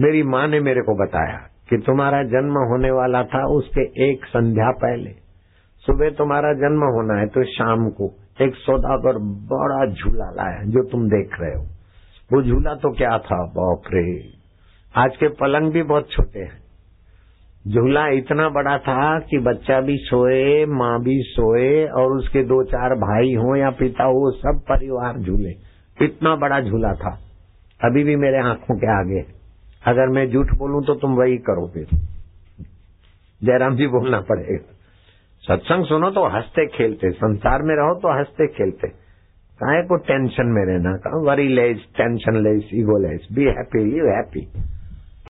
मेरी माँ ने मेरे को बताया कि तुम्हारा जन्म होने वाला था उसके एक संध्या पहले। सुबह तुम्हारा जन्म होना है तो शाम को एक सौदागर बड़ा झूला लाया जो तुम देख रहे हो। वो झूला तो क्या था? बाप रे। आज के पलंग भी बहुत छोटे हैं। झूला इतना बड़ा था कि बच्चा भी सोए, माँ भी सोए और उसके दो चार भाई हो या पिता हो, सब परिवार झूले। इतना बड़ा झूला था। अभी भी मेरे आँखों के आगे अगर मैं झूठ बोलूँ तो तुम वही करो फिर। जयराम जी बोलना पड़ेगा। सत्संग सुनो तो हँसते खेलते, संसार में रहो तो हँसते खेलते। काहे को टेंशन में रहना? Worry less tension less ego less be happy you happy